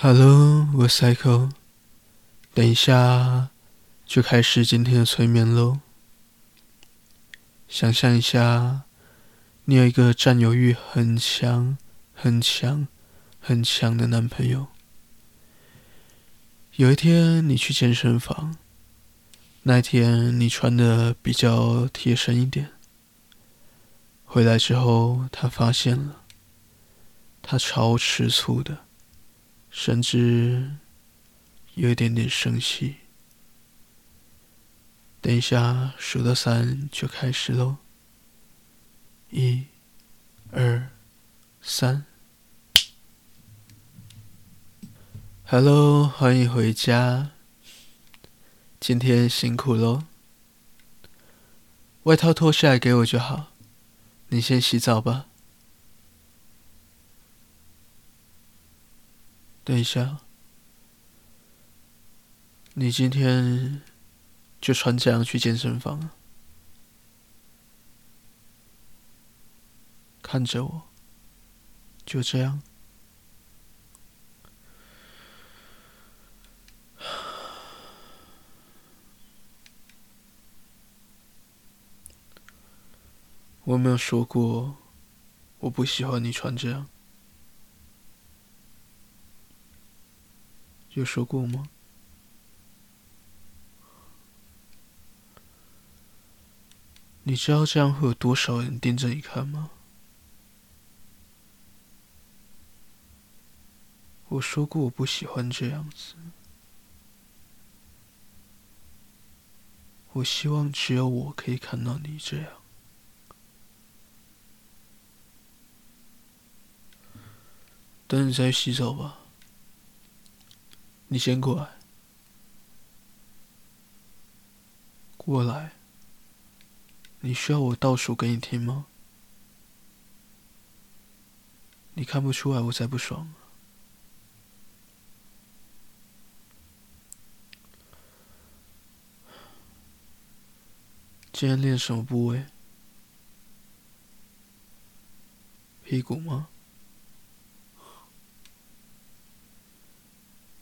Hello，我是 Cycle，等一下就开始今天的催眠喽。想象一下，你有一个占有欲很强、很强、很强的男朋友。有一天你去健身房，那天你穿的比较贴身一点。回来之后，他发现了，他超吃醋的。甚至有一点点生气。等一下，数到三就开始喽。一、二、三。Hello，欢迎回家。今天辛苦喽。外套脱下来给我就好。你先洗澡吧。等一下，你今天就穿这样去健身房？看着我，就这样。我没有说过，我不喜欢你穿这样？有说过吗？你知道这样会有多少人盯着你看吗？我说过我不喜欢这样子。我希望只有我可以看到你这样。等你再洗澡吧。你先过来，过来。你需要我倒数给你听吗？你看不出来我才不爽。今天练什么部位？屁股吗？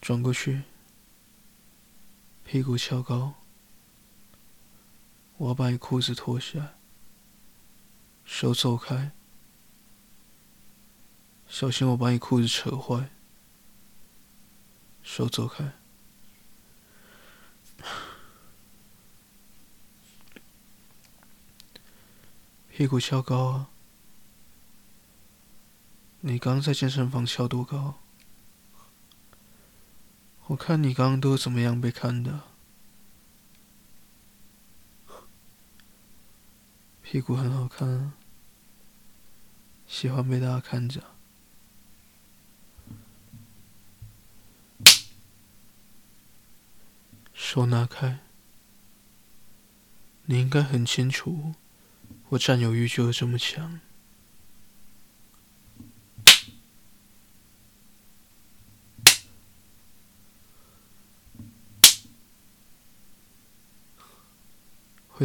转过去，屁股翘高。我要把你裤子脱下，手走开，小心我把你裤子扯坏。手走开，屁股翘高啊！你刚在健身房翘多高？我看你刚刚都怎么样被看的？屁股很好看啊，喜欢被大家看着。手拿开，你应该很清楚，我占有欲就是这么强。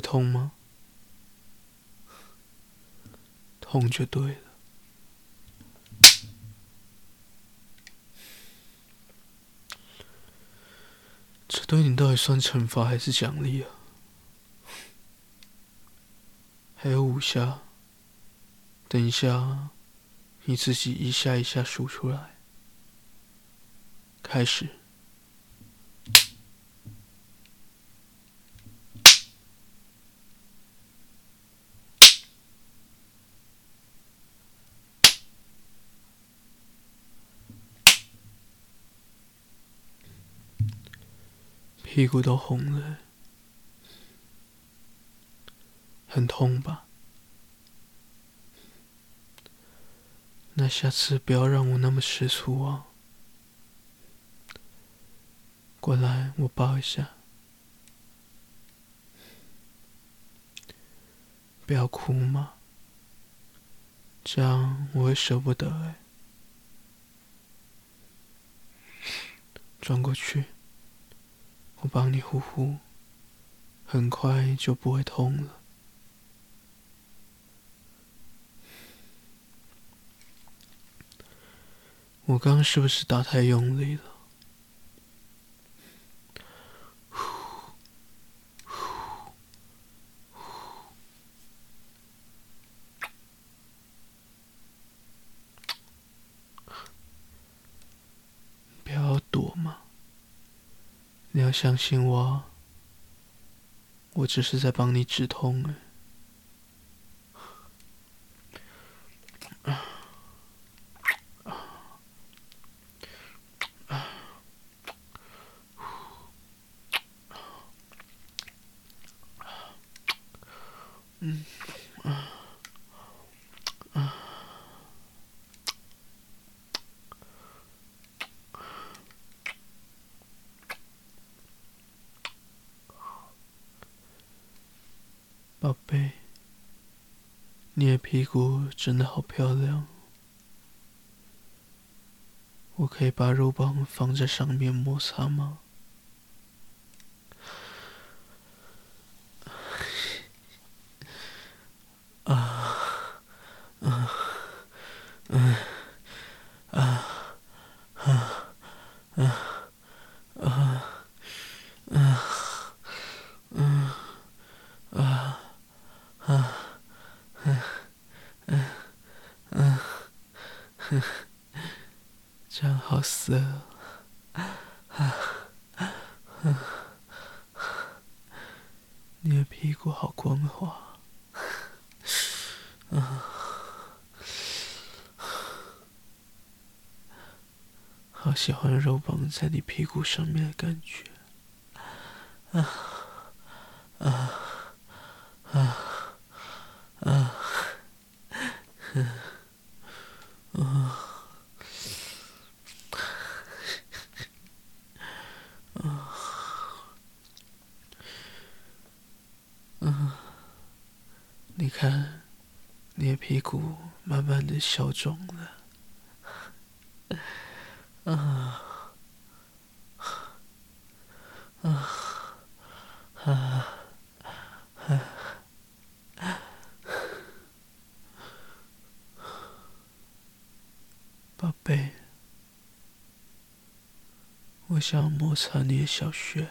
痛吗？痛就对了。这对你到底算惩罚还是奖励啊？还有五下，等一下，你自己一下一下数出来。开始。屁股都红了，很痛吧？那下次不要让我那么吃醋啊！过来，我抱一下。不要哭嘛，这样我会舍不得哎。转过去。我帮你呼呼，很快就不会痛了。我刚是不是打太用力了？呼呼呼！不要躲嘛！你相信我，我只是在帮你止痛宝贝，你的屁股真的好漂亮，我可以把肉棒放在上面摩擦吗？这样好色，啊啊啊！你的屁股好光滑，啊，好喜欢肉棒在你屁股上面的感觉，啊啊啊啊！你看，你的屁股慢慢的消肿了，啊，啊，啊，宝贝，我想摩擦你的小穴，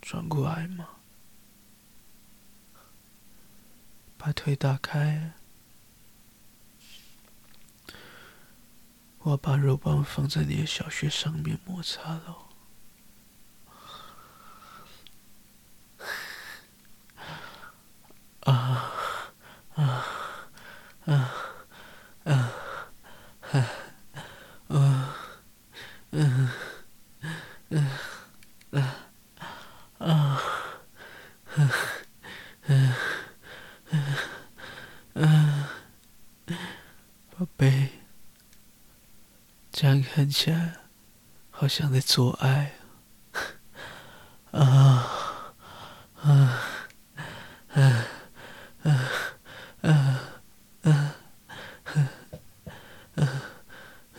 转过来嘛。把腿打开，我把肉棒放在你的小穴上面摩擦喽。像在做爱，啊啊啊啊啊啊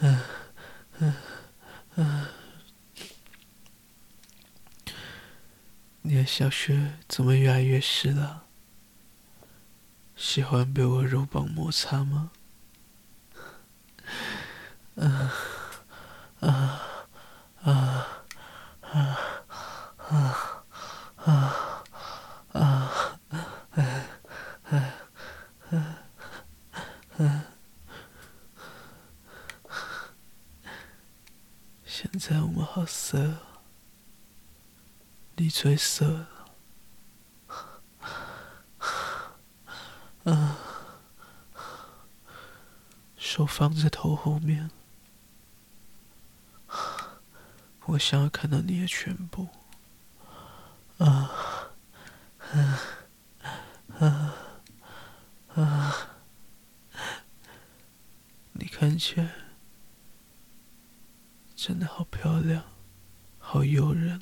啊啊！你的小穴怎么越来越湿了？喜欢被我肉棒摩擦吗？啊！啊啊啊！现在我们好色，你最色。啊，手放在头后面，我想要看到你的全部。啊，啊，啊，啊，你看起来真的好漂亮，好诱人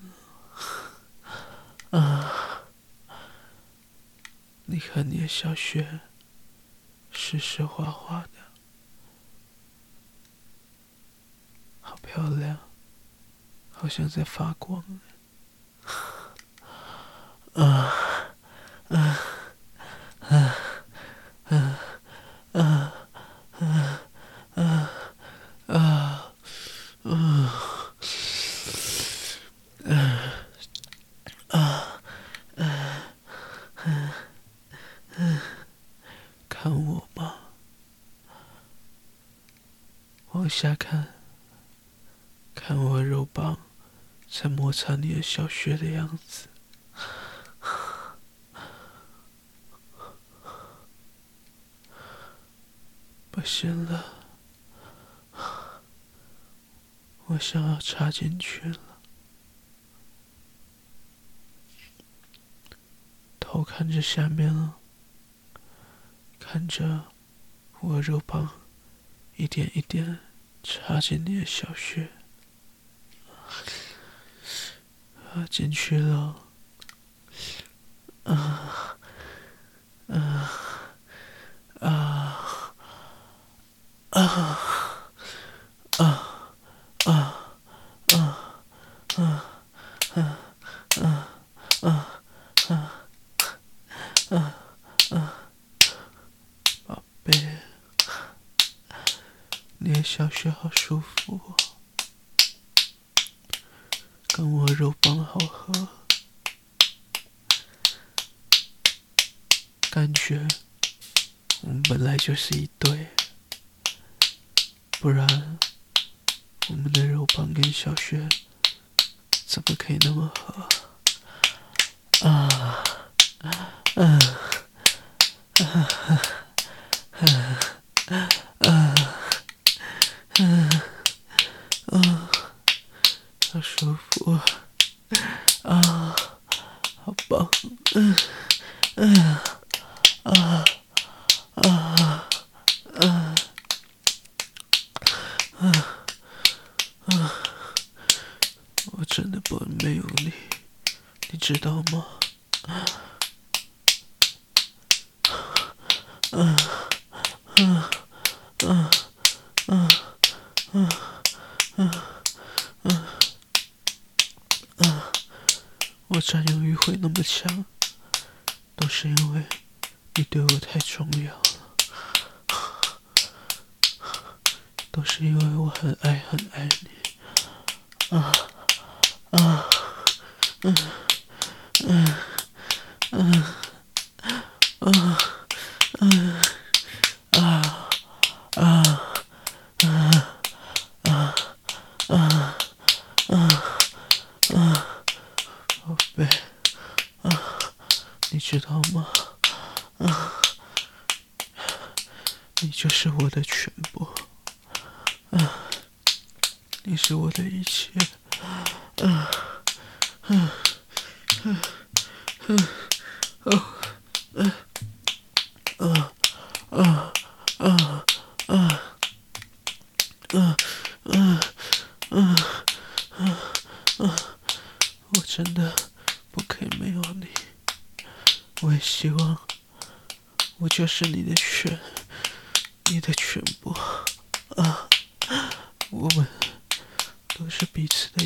啊！你看你的小穴，湿湿滑滑的，好漂亮，好像在发光。啊！往下看，看我肉棒在摩擦你的小穴的样子。不行了，我想要插进去了。头看着下面了，看着我肉棒一点一点插进你的小穴，啊，进去了，啊，舒服，跟我肉棒好合，感觉我们本来就是一对。不然，我们的肉棒跟小穴怎么可以那么合？啊。啊。啊。啊。啊。啊。啊！舒服啊，好棒！嗯嗯啊啊啊！啊啊！我真的不能没有你，你知道吗？强，都是因为你对我太重要了。都是因为我很爱很爱你，啊啊嗯嗯嗯啊啊啊啊啊啊啊！宝贝啊，你知道吗？啊，你就是我的全部。啊，你是我的一切，啊，啊，我们都是彼此的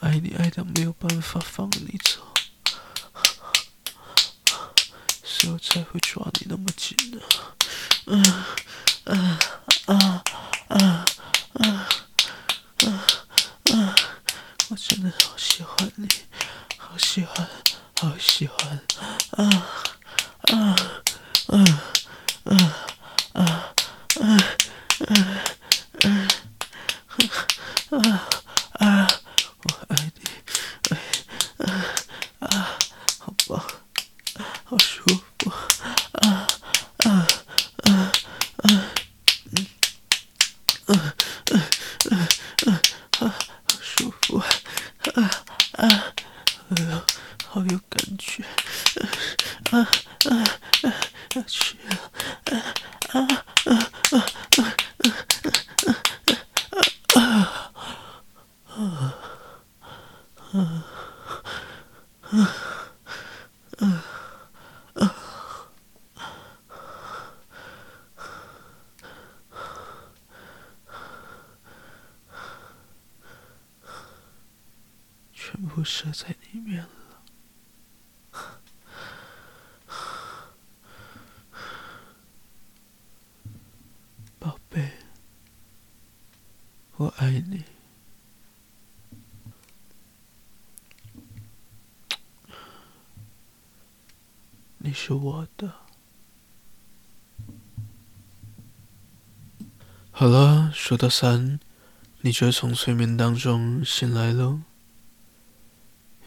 爱你爱到没有办法放你走，所以我才会抓你那么紧呢。嗯，嗯，啊。全部设在你是我的。好了，数到三，你就从催眠当中醒来喽。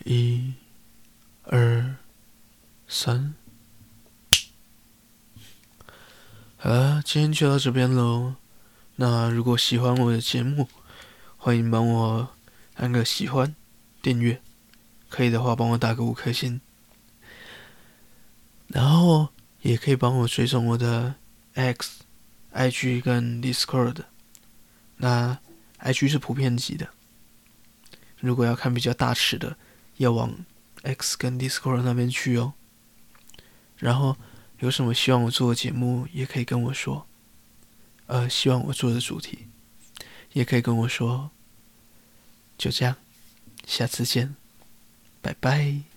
一、二、三。好了，今天就到这边喽。那如果喜欢我的节目，欢迎帮我按个喜欢、订阅，可以的话帮我打个五颗星。然后也可以帮我追踪我的 X、IG 跟 Discord。那 IG 是普遍级的，如果要看比较大尺的，要往 X 跟 Discord 那边去哦。然后有什么希望我做的节目，也可以跟我说。呃，希望我做的主题，也可以跟我说。就这样，下次见，拜拜。